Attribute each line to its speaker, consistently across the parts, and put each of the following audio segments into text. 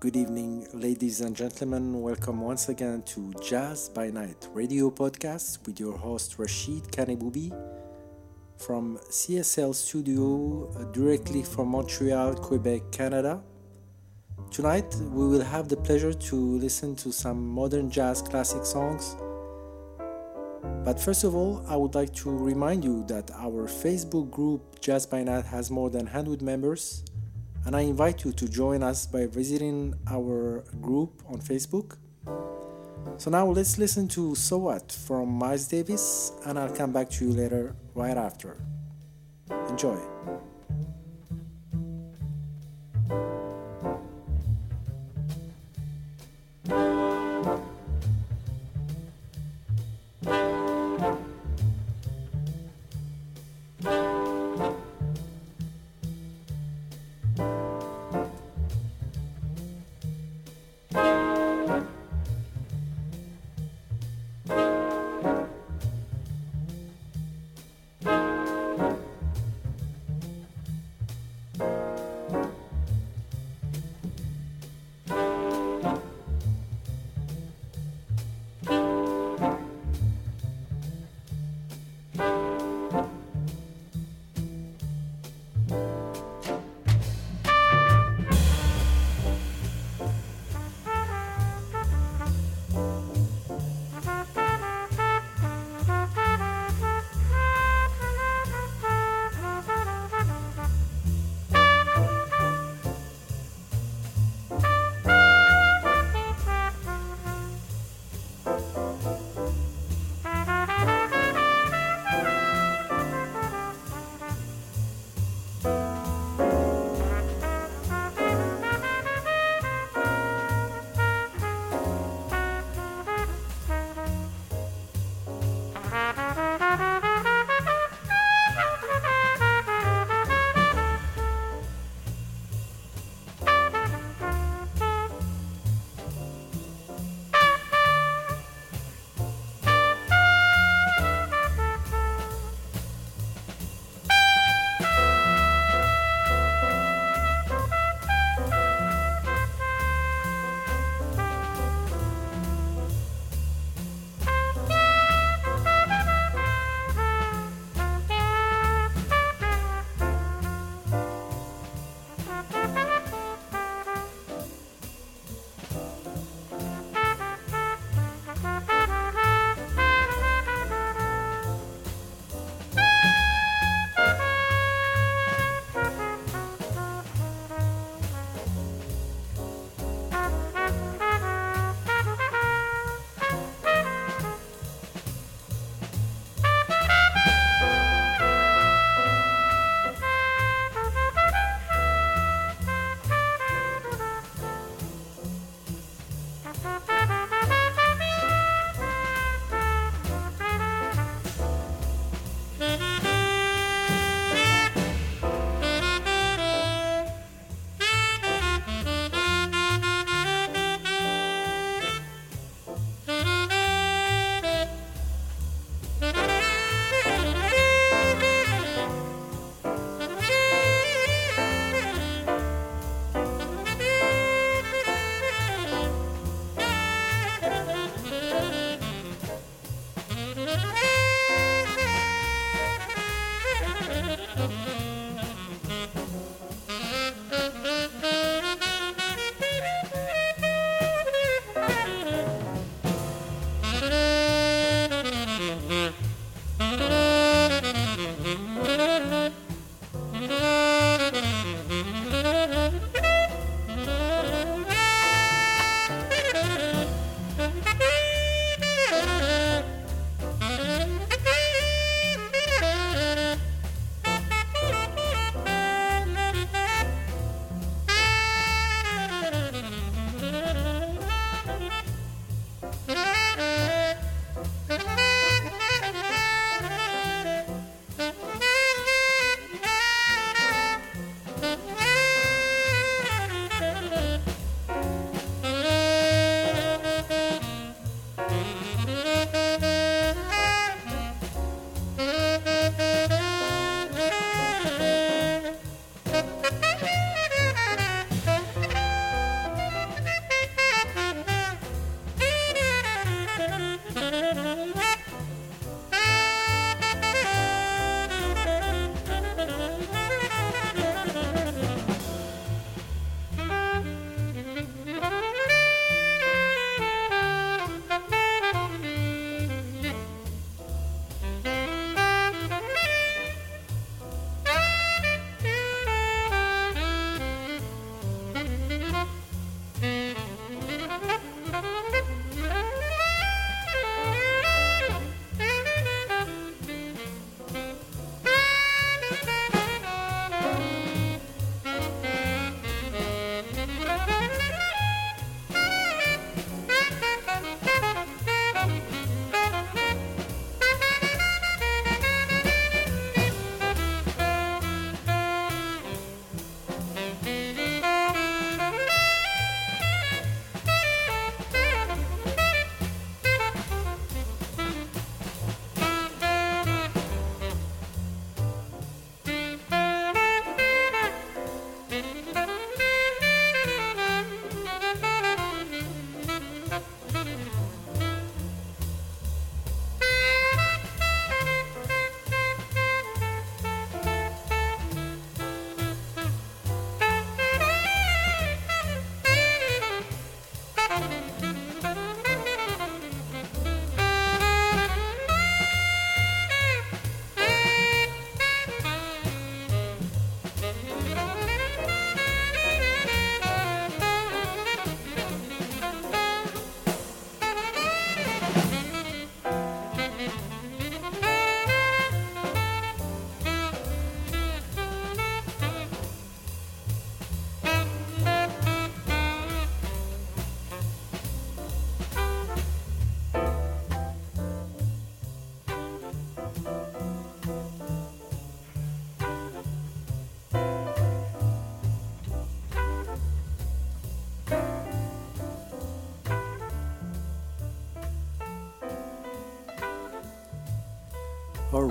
Speaker 1: Good evening, ladies and gentlemen. Welcome once again to Jazz by Night radio podcast with your host Rashid Kaneboubi from CSL Studio, uh, directly from Montreal, Quebec, Canada. Tonight, we will have the pleasure to listen to some modern jazz classic songs. But first of all, I would like to remind you that our Facebook group Jazz by Night has more than 100 members and I invite you to join us by visiting our group on Facebook. So now let's listen to So What from Miles Davis, and I'll come back to you later right after. Enjoy.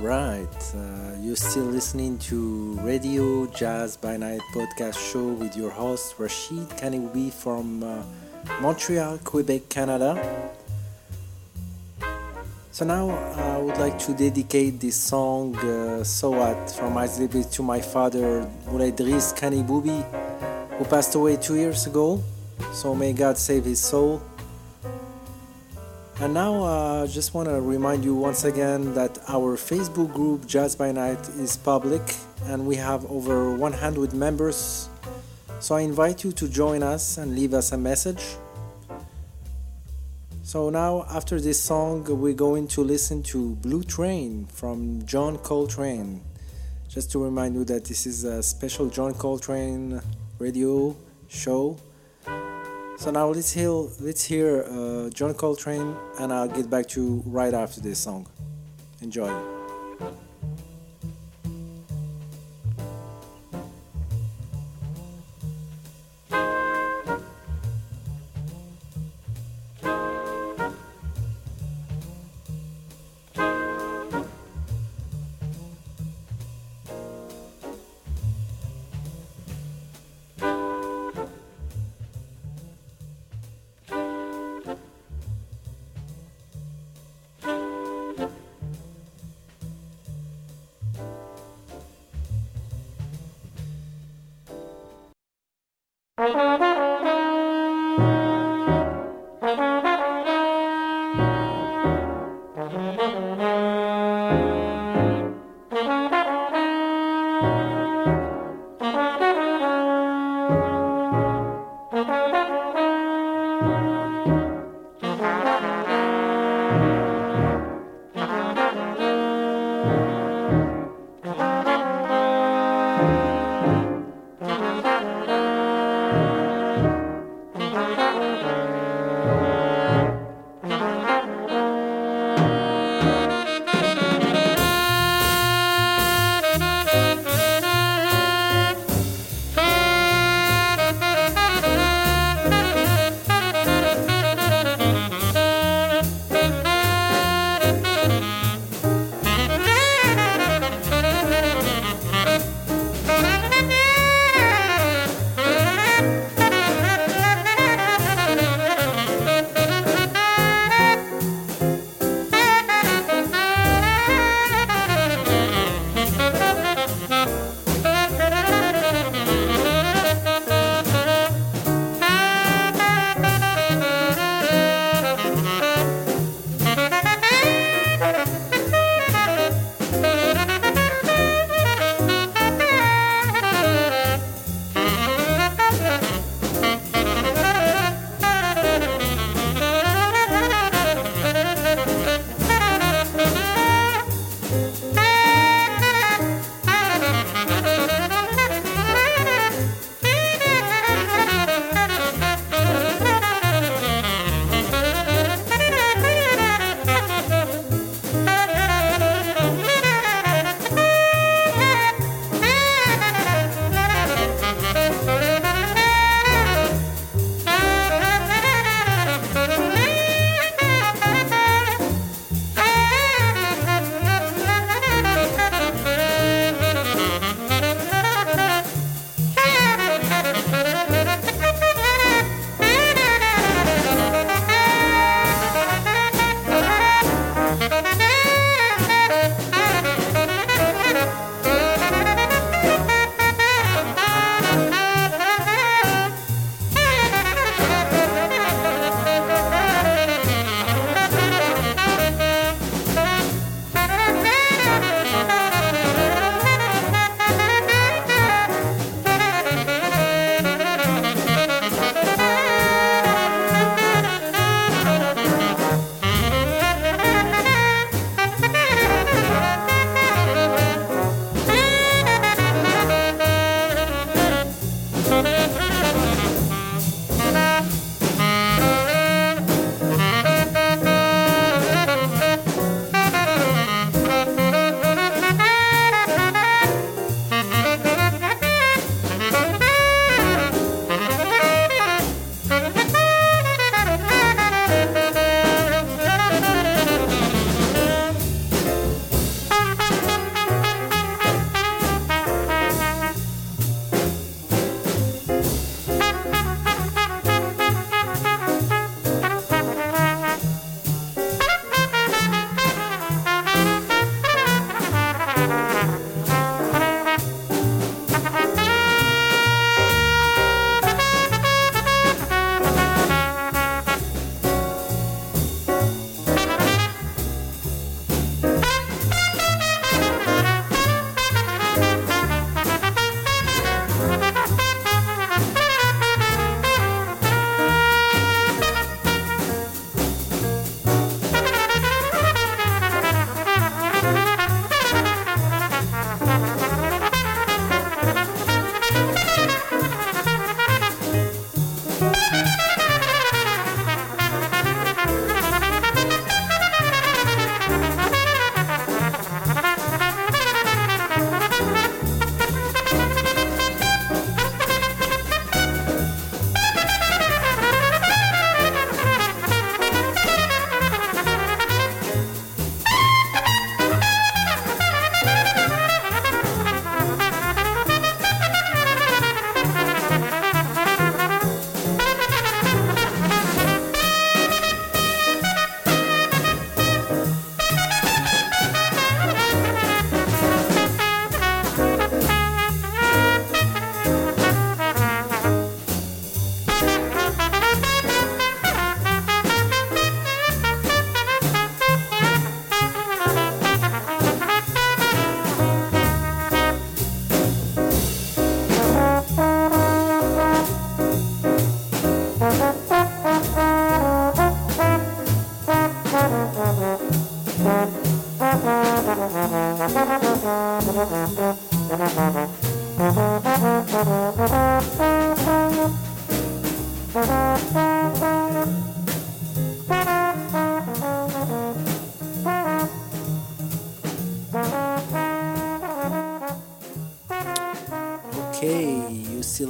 Speaker 1: Right, uh, you're still listening to Radio Jazz by Night podcast show with your host Rashid Kaniboubi from uh, Montreal, Quebec, Canada. So now I would like to dedicate this song uh, So What from Izlibit to my father Moulay Driss Kaniboubi who passed away two years ago. So may God save his soul. And now I uh, just want to remind you once again that our Facebook group Jazz by Night is public and we have over 100 members. So I invite you to join us and leave us a message. So now after this song we're going to listen to Blue Train from John Coltrane. Just to remind you that this is a special John Coltrane radio show so now let's hear let's hear uh, John Coltrane, and I'll get back to you right after this song. Enjoy.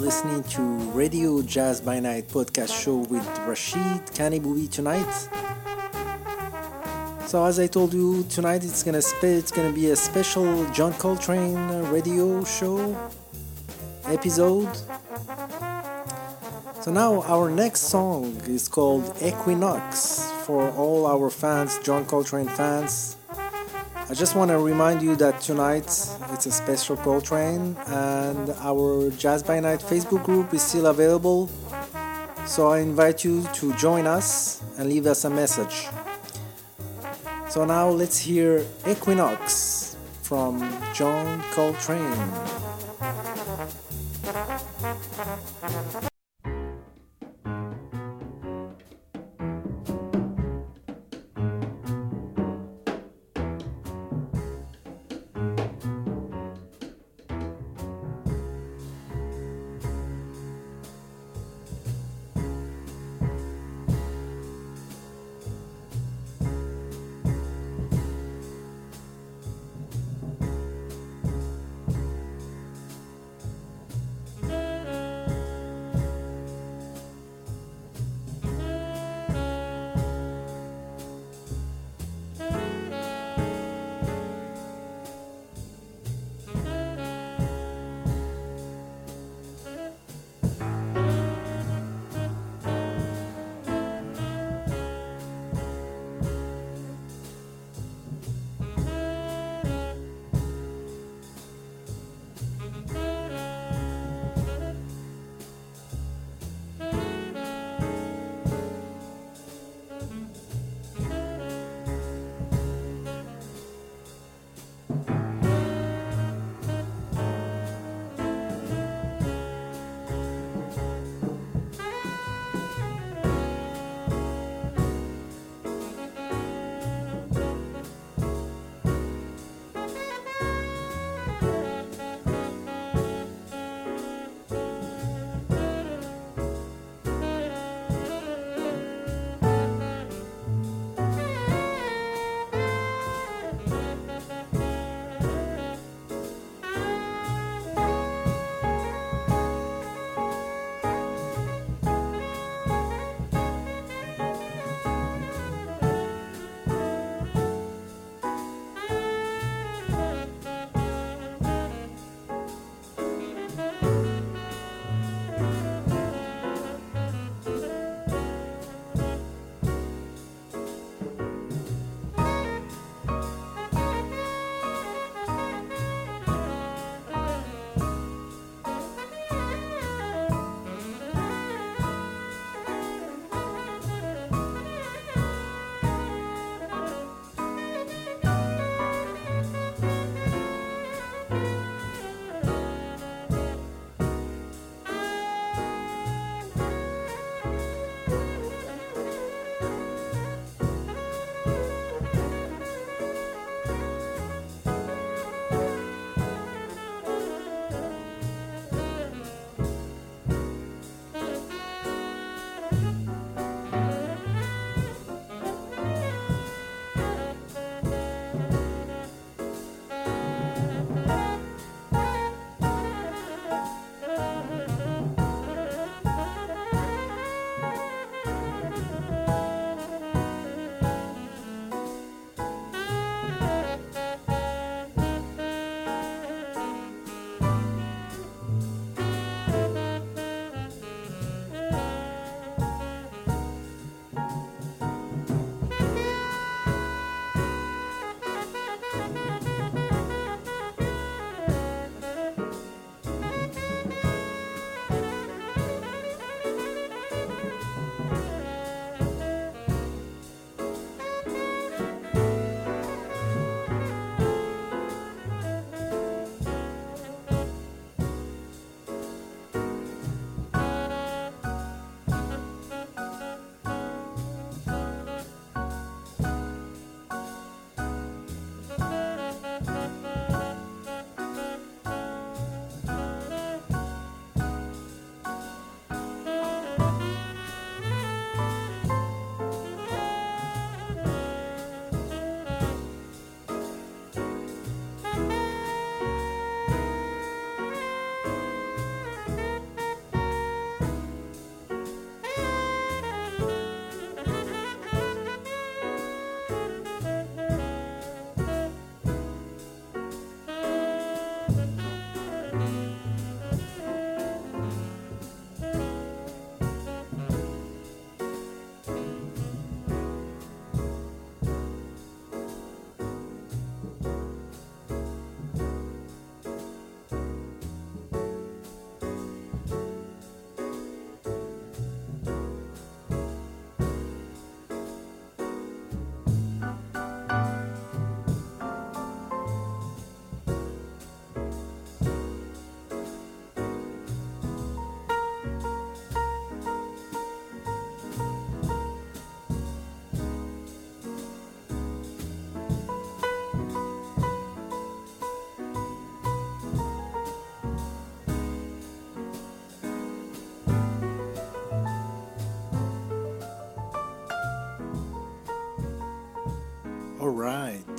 Speaker 1: Listening to Radio Jazz by Night podcast show with Rashid Kanibubi tonight. So as I told you tonight, it's gonna spe- it's gonna be a special John Coltrane radio show episode. So now our next song is called Equinox for all our fans, John Coltrane fans. I just want to remind you that tonight it's a special Coltrane and our Jazz by Night Facebook group is still available. So I invite you to join us and leave us a message. So now let's hear Equinox from John Coltrane.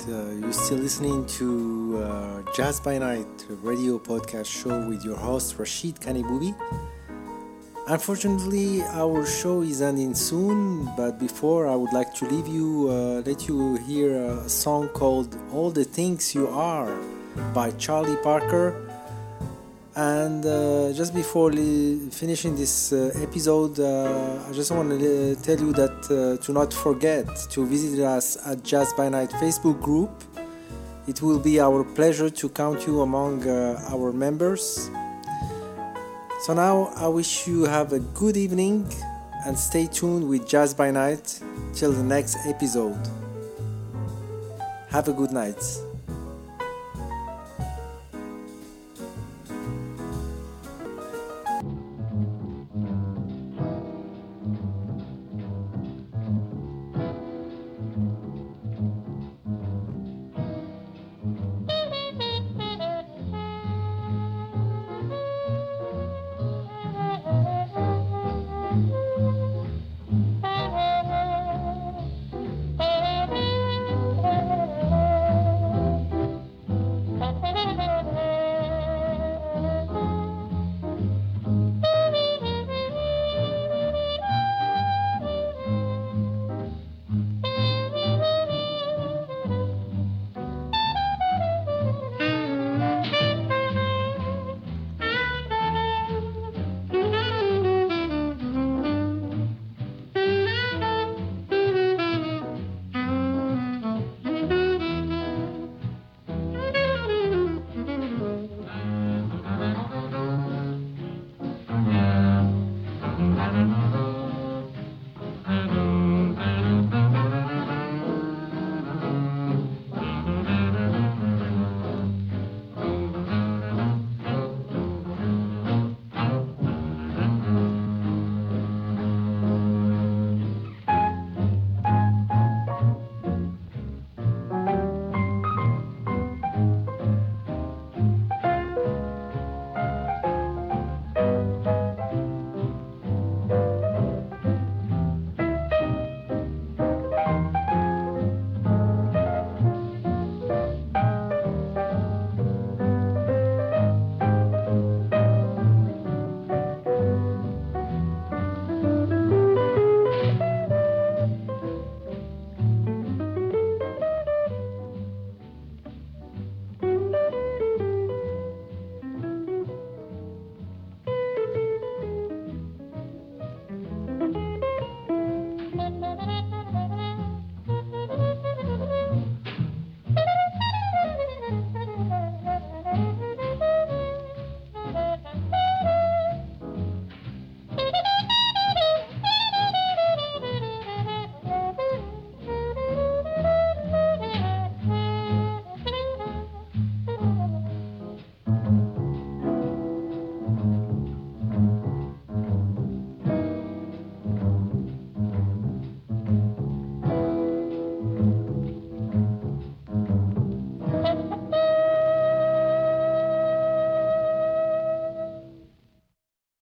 Speaker 1: Still listening to uh, Jazz by Night radio podcast show with your host Rashid Kaniboubi. Unfortunately, our show is ending soon, but before I would like to leave you, uh, let you hear a song called All the Things You Are by Charlie Parker. And uh, just before finishing this uh, episode, uh, I just want to tell you that uh, to not forget to visit us at Jazz by Night Facebook group. It will be our pleasure to count you among uh, our members. So now I wish you have a good evening and stay tuned with Jazz by Night till the next episode. Have a good night.